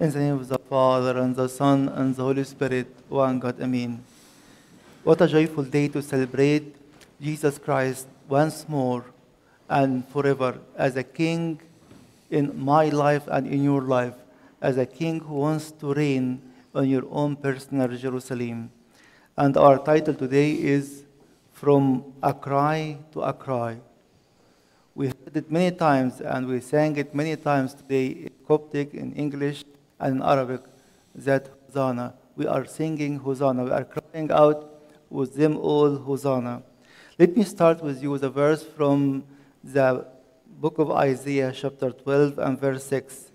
In the name of the Father, and the Son, and the Holy Spirit, one God, Amen. What a joyful day to celebrate Jesus Christ once more and forever as a King in my life and in your life, as a King who wants to reign on your own personal Jerusalem. And our title today is From a Cry to a Cry. We heard it many times and we sang it many times today in Coptic, in English, and in Arabic that Hosanna. We are singing Hosanna. We are crying out with them all Hosanna. Let me start with you with a verse from the book of Isaiah, chapter 12, and verse 6.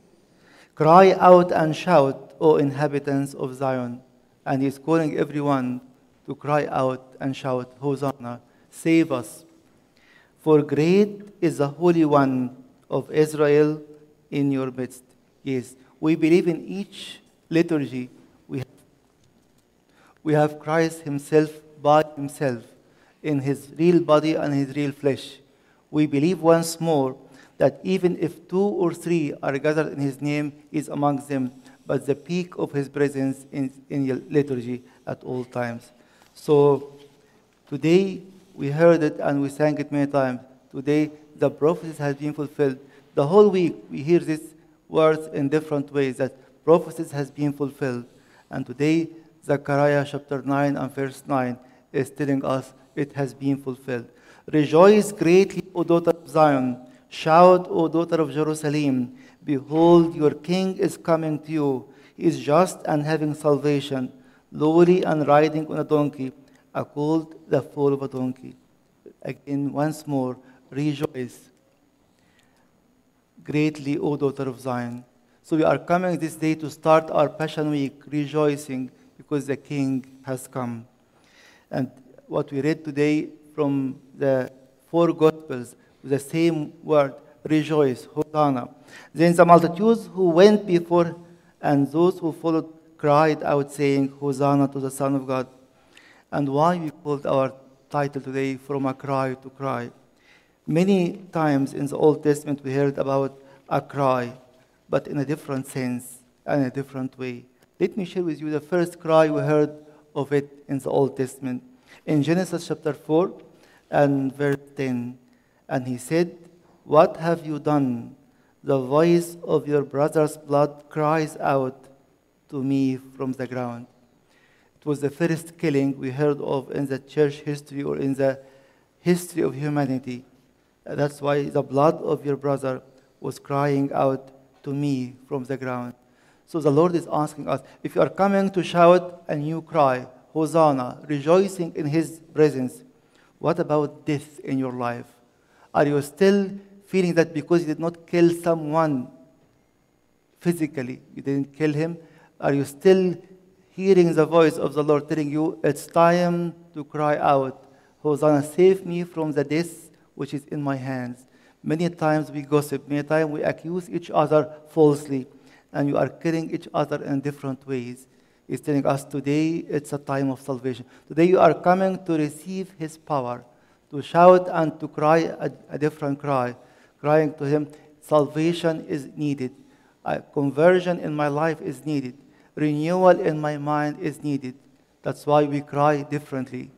Cry out and shout, O inhabitants of Zion. And he's calling everyone to cry out and shout, Hosanna, save us. For great is the Holy One of Israel in your midst. Yes, we believe in each liturgy we have, we have Christ Himself by Himself in His real body and His real flesh. We believe once more that even if two or three are gathered in His name, is amongst them, but the peak of His presence in, in liturgy at all times. So today we heard it and we sang it many times. Today the prophecy has been fulfilled. The whole week we hear these words in different ways that prophecies has been fulfilled. And today Zechariah chapter 9 and verse 9 is telling us it has been fulfilled. Rejoice greatly, O daughter of Zion. Shout, O daughter of Jerusalem. Behold, your king is coming to you. He is just and having salvation, lowly and riding on a donkey, a colt, the foal of a donkey. Again, once more, rejoice greatly, O daughter of Zion. So we are coming this day to start our Passion Week rejoicing because the King has come. And what we read today from the four Gospels, the same word, rejoice, Hosanna. Then the multitudes who went before and those who followed cried out, saying, Hosanna to the Son of God. And why we called our title today, From a Cry to Cry. Many times in the Old Testament we heard about a cry, but in a different sense and a different way. Let me share with you the first cry we heard of it in the Old Testament. In Genesis chapter 4 and verse 10, and he said, What have you done? The voice of your brother's blood cries out to me from the ground. It was the first killing we heard of in the church history or in the history of humanity. That's why the blood of your brother was crying out to me from the ground. So the Lord is asking us if you are coming to shout and you cry, Hosanna, rejoicing in His presence, what about death in your life? Are you still feeling that because you did not kill someone physically, you didn't kill him? Are you still hearing the voice of the Lord telling you, it's time to cry out, Hosanna, save me from the death which is in my hands? Many times we gossip, many times we accuse each other falsely, and you are killing each other in different ways. He's telling us today it's a time of salvation. Today you are coming to receive His power, to shout and to cry a, a different cry, crying to Him, salvation is needed. Conversion in my life is needed. Renewal in my mind is needed. That's why we cry differently.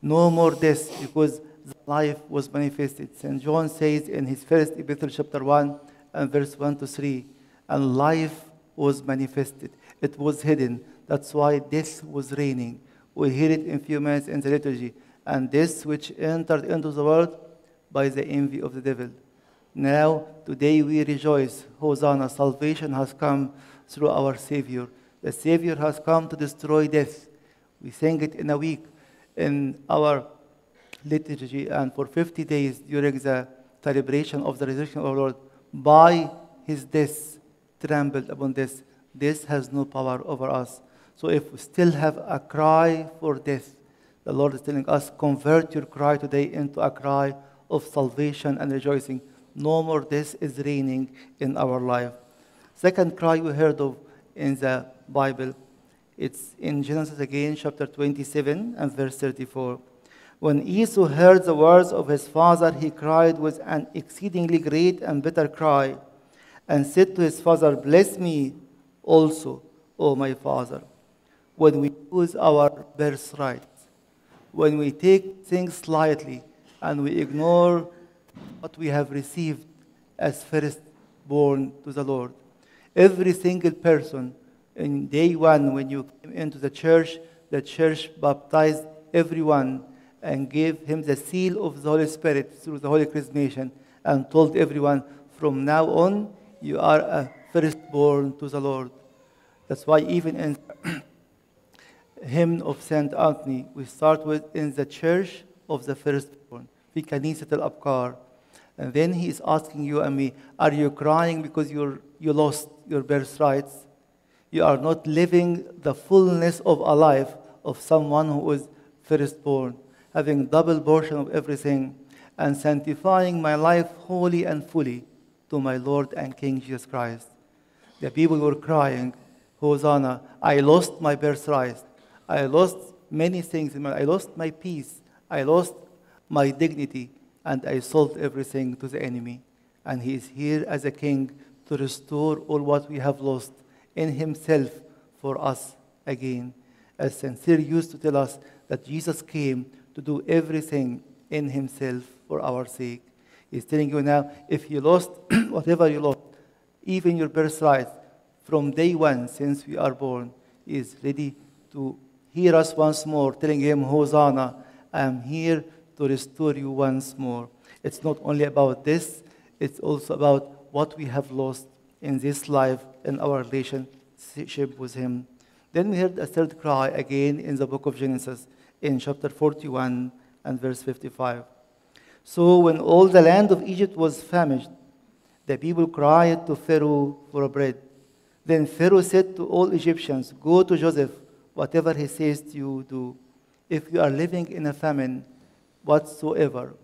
No more this, because the life was manifested. St. John says in his first epistle, chapter 1 and verse 1 to 3, and life was manifested. It was hidden. That's why death was reigning. We hear it in a few minutes in the liturgy. And this which entered into the world by the envy of the devil. Now, today we rejoice. Hosanna, salvation has come through our Savior. The Savior has come to destroy death. We sang it in a week in our liturgy and for 50 days during the celebration of the resurrection of our Lord. By his death, trembled upon death. Death has no power over us. So if we still have a cry for death, the Lord is telling us, convert your cry today into a cry of salvation and rejoicing. No more death is reigning in our life. Second cry we heard of in the Bible, it's in Genesis again, chapter 27 and verse 34. When Esau heard the words of his father, he cried with an exceedingly great and bitter cry and said to his father, Bless me, also, O my Father, when we lose our birthright, when we take things lightly and we ignore what we have received as firstborn to the Lord. Every single person in day one, when you came into the church, the church baptized everyone and gave him the seal of the Holy Spirit through the Holy Chrismation and told everyone, from now on, you are a firstborn to the Lord. That's why even in hymn of Saint Anthony, we start with in the church of the firstborn, في كنيسة الأبكار. And then he is asking you and me, are you crying because you're, you lost your birthrights? You are not living the fullness of a life of someone who is firstborn, having double portion of everything, and sanctifying my life wholly and fully to my Lord and King Jesus Christ. The people were crying, Hosanna, I lost my birthright. I lost many things. I lost my peace. I lost my dignity. And I sold everything to the enemy. And he is here as a king to restore all what we have lost in himself for us again. As Saint Sincere used to tell us that Jesus came to do everything in himself for our sake. He's telling you now, if you lost whatever you lost, even your birthright, from day one since we are born, is ready to hear us once more, telling him, Hosanna, I am here to restore you once more. It's not only about this, it's also about what we have lost in this life and our relationship with him. Then we heard a third cry again in the book of Genesis, in chapter 41 and verse 55. So when all the land of Egypt was famished, the people cried to Pharaoh for bread. Then Pharaoh said to all Egyptians, Go to Joseph, whatever he says to you, do. If you are living in a famine whatsoever.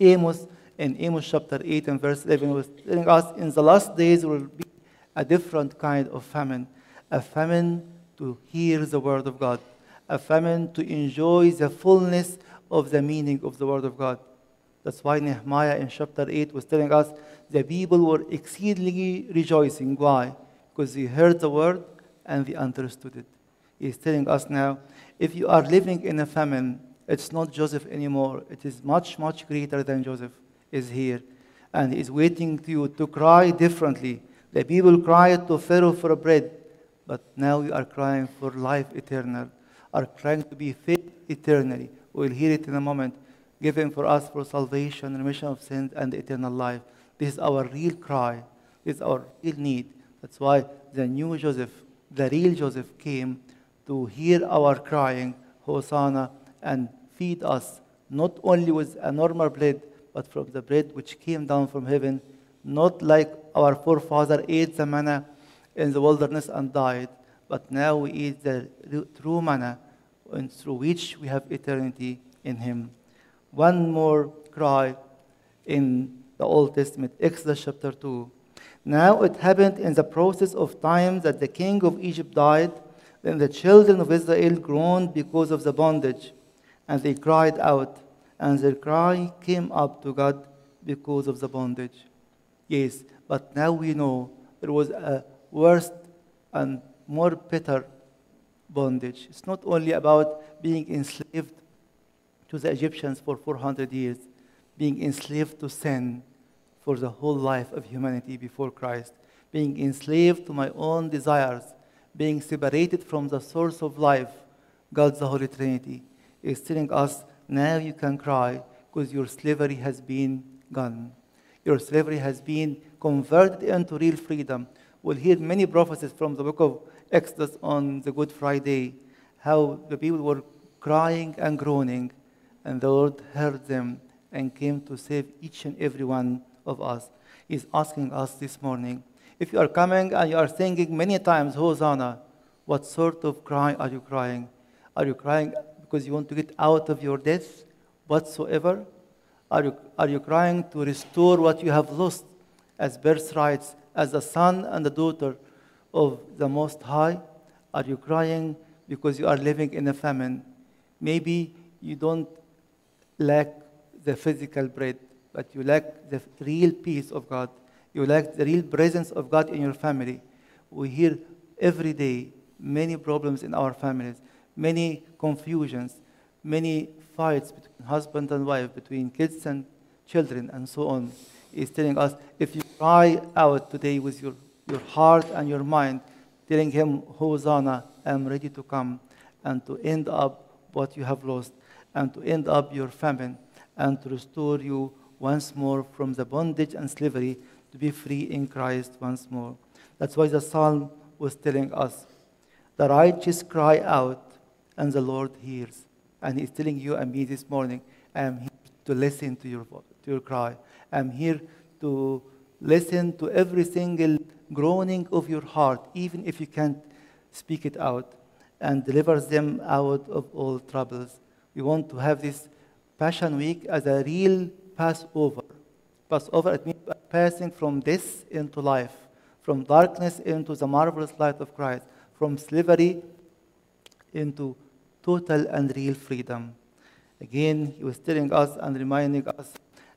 Amos, in Amos chapter 8 and verse 11, was telling us in the last days will be a different kind of famine, a famine to hear the word of God, a famine to enjoy the fullness of the meaning of the word of God. That's why Nehemiah in chapter 8 was telling us the people were exceedingly rejoicing. Why? Because they heard the word and they understood it. He's telling us now if you are living in a famine, it's not Joseph anymore. It is much, much greater than Joseph is here. And is waiting to you to cry differently. The people cried to Pharaoh for bread, but now you are crying for life eternal, are crying to be fed eternally. We'll hear it in a moment. Given for us for salvation, remission of sins, and eternal life. This is our real cry. This is our real need. That's why the new Joseph, the real Joseph, came to hear our crying, Hosanna, and feed us, not only with a normal bread, but from the bread which came down from heaven, not like our forefather ate the manna in the wilderness and died, but now we eat the true manna, and through which we have eternity in him. One more cry in the Old Testament, Exodus chapter 2. Now it happened in the process of time that the king of Egypt died. Then the children of Israel groaned because of the bondage, and they cried out, and their cry came up to God because of the bondage. Yes, but now we know there was a worse and more bitter bondage. It's not only about being enslaved to the Egyptians for 400 years, being enslaved to sin for the whole life of humanity before Christ, being enslaved to my own desires, being separated from the source of life, God the Holy Trinity, is telling us now you can cry because your slavery has been gone. Your slavery has been converted into real freedom. We'll hear many prophecies from the book of Exodus on the Good Friday, how the people were crying and groaning, and the Lord heard them and came to save each and every one of us. He's asking us this morning if you are coming and you are singing many times, Hosanna, what sort of cry are you crying? Are you crying because you want to get out of your death whatsoever? Are you, are you crying to restore what you have lost as birthrights, as a son and a daughter of the Most High? Are you crying because you are living in a famine? Maybe you don't lack the physical bread, but you lack the real peace of God. You lack the real presence of God in your family. We hear every day many problems in our families, many confusions, many fights between husband and wife, between kids and children, and so on. Is telling us if you cry out today with your, your heart and your mind, telling him, Hosanna, I'm ready to come and to end up what you have lost and to end up your famine and to restore you once more from the bondage and slavery to be free in Christ once more. That's why the psalm was telling us the righteous cry out and the Lord hears. And he's telling you and me this morning, I am here to listen to your, to your cry. I'm here to listen to every single groaning of your heart, even if you can't speak it out, and delivers them out of all troubles. We want to have this Passion Week as a real Passover. Passover, it means passing from this into life, from darkness into the marvelous light of Christ, from slavery into total and real freedom. Again, he was telling us and reminding us.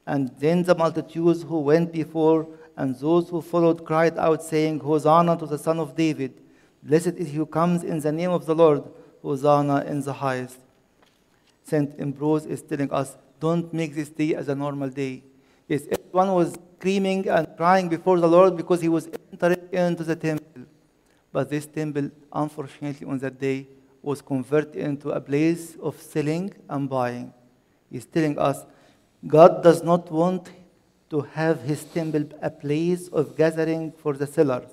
And then the multitudes who went before and those who followed cried out, saying, Hosanna to the Son of David. Blessed is he who comes in the name of the Lord. Hosanna in the highest. St. Ambrose is telling us, don't make this day as a normal day. Yes, everyone was screaming and crying before the Lord because he was entering into the temple. But this temple, unfortunately, on that day, was converted into a place of selling and buying. He's telling us God does not want to have his temple a place of gathering for the sellers,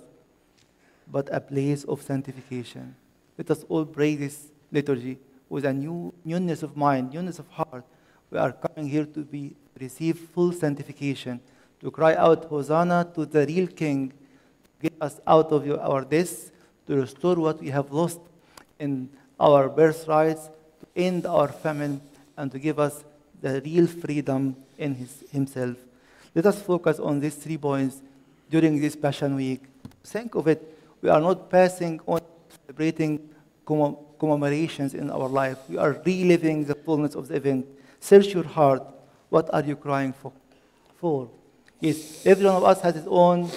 but a place of sanctification. Let us all pray this liturgy with a new newness of mind, newness of heart. We are coming here to be receive full sanctification, to cry out Hosanna to the real King, get us out of your, our deaths, to restore what we have lost in our birthrights, to end our famine, and to give us the real freedom in his, Himself. Let us focus on these three points during this Passion Week. Think of it. We are not passing on celebrating commemorations in our life. We are reliving the fullness of the event. Search your heart. What are you crying for? For yes, every one of us has his own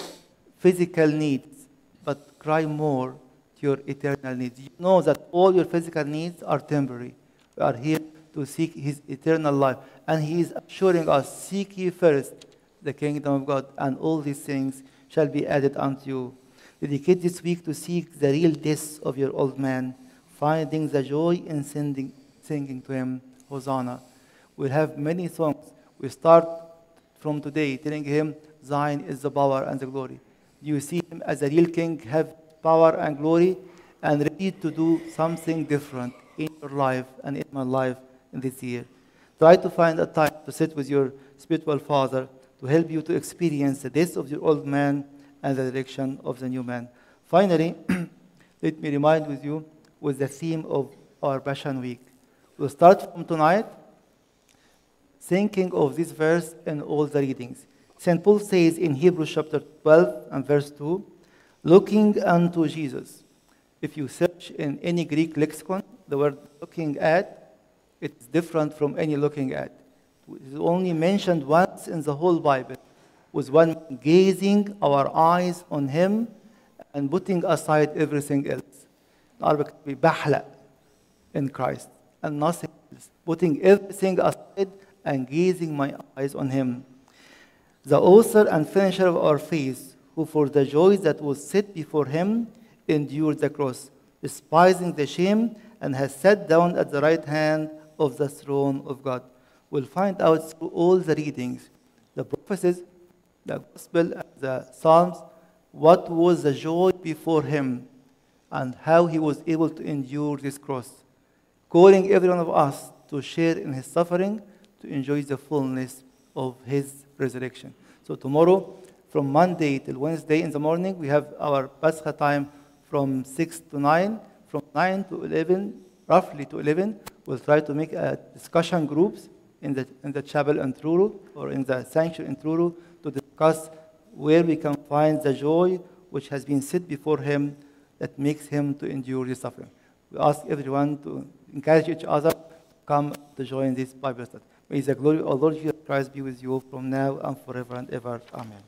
physical needs, but cry more to your eternal needs. You know that all your physical needs are temporary. We are here to seek His eternal life, and He is assuring us: seek ye first the kingdom of God, and all these things shall be added unto you. Dedicate this week to seek the real death of your old man, finding the joy in singing, singing to him, Hosanna. We'll have many songs. We start from today telling him, Thine is the power and the glory. You see him as a real king, have power and glory, and ready to do something different in your life and in my life this year. Try to find a time to sit with your spiritual father to help you to experience the death of your old man and the direction of the new man. Finally, let me remind with you with the theme of our Passion Week. We'll start from tonight thinking of this verse in all the readings. St. Paul says in Hebrews chapter 12 and verse 2, looking unto Jesus. If you search in any Greek lexicon, the word looking at, it's different from any looking at. It is only mentioned once in the whole Bible, with one gazing our eyes on him and putting aside everything else. In Arabic, we bahla in Christ and nothing else. Putting everything aside and gazing my eyes on him. The author and finisher of our faith, who for the joy that was set before him endured the cross, despising the shame, and has sat down at the right hand of the throne of God we'll find out through all the readings, the prophecies, the gospel, and the psalms, what was the joy before him and how he was able to endure this cross, calling every one of us to share in his suffering, to enjoy the fullness of his resurrection. So tomorrow, from Monday till Wednesday in the morning, we have our Pascha time from 6 to 9, from 9 to 11, roughly to 11. We'll try to make a discussion groups in the, in the chapel in Truro or in the sanctuary in Truro to discuss where we can find the joy which has been set before him that makes him to endure the suffering. We ask everyone to encourage each other to come to join this Bible study. May the glory of Lord Jesus Christ be with you from now and forever and ever. Amen.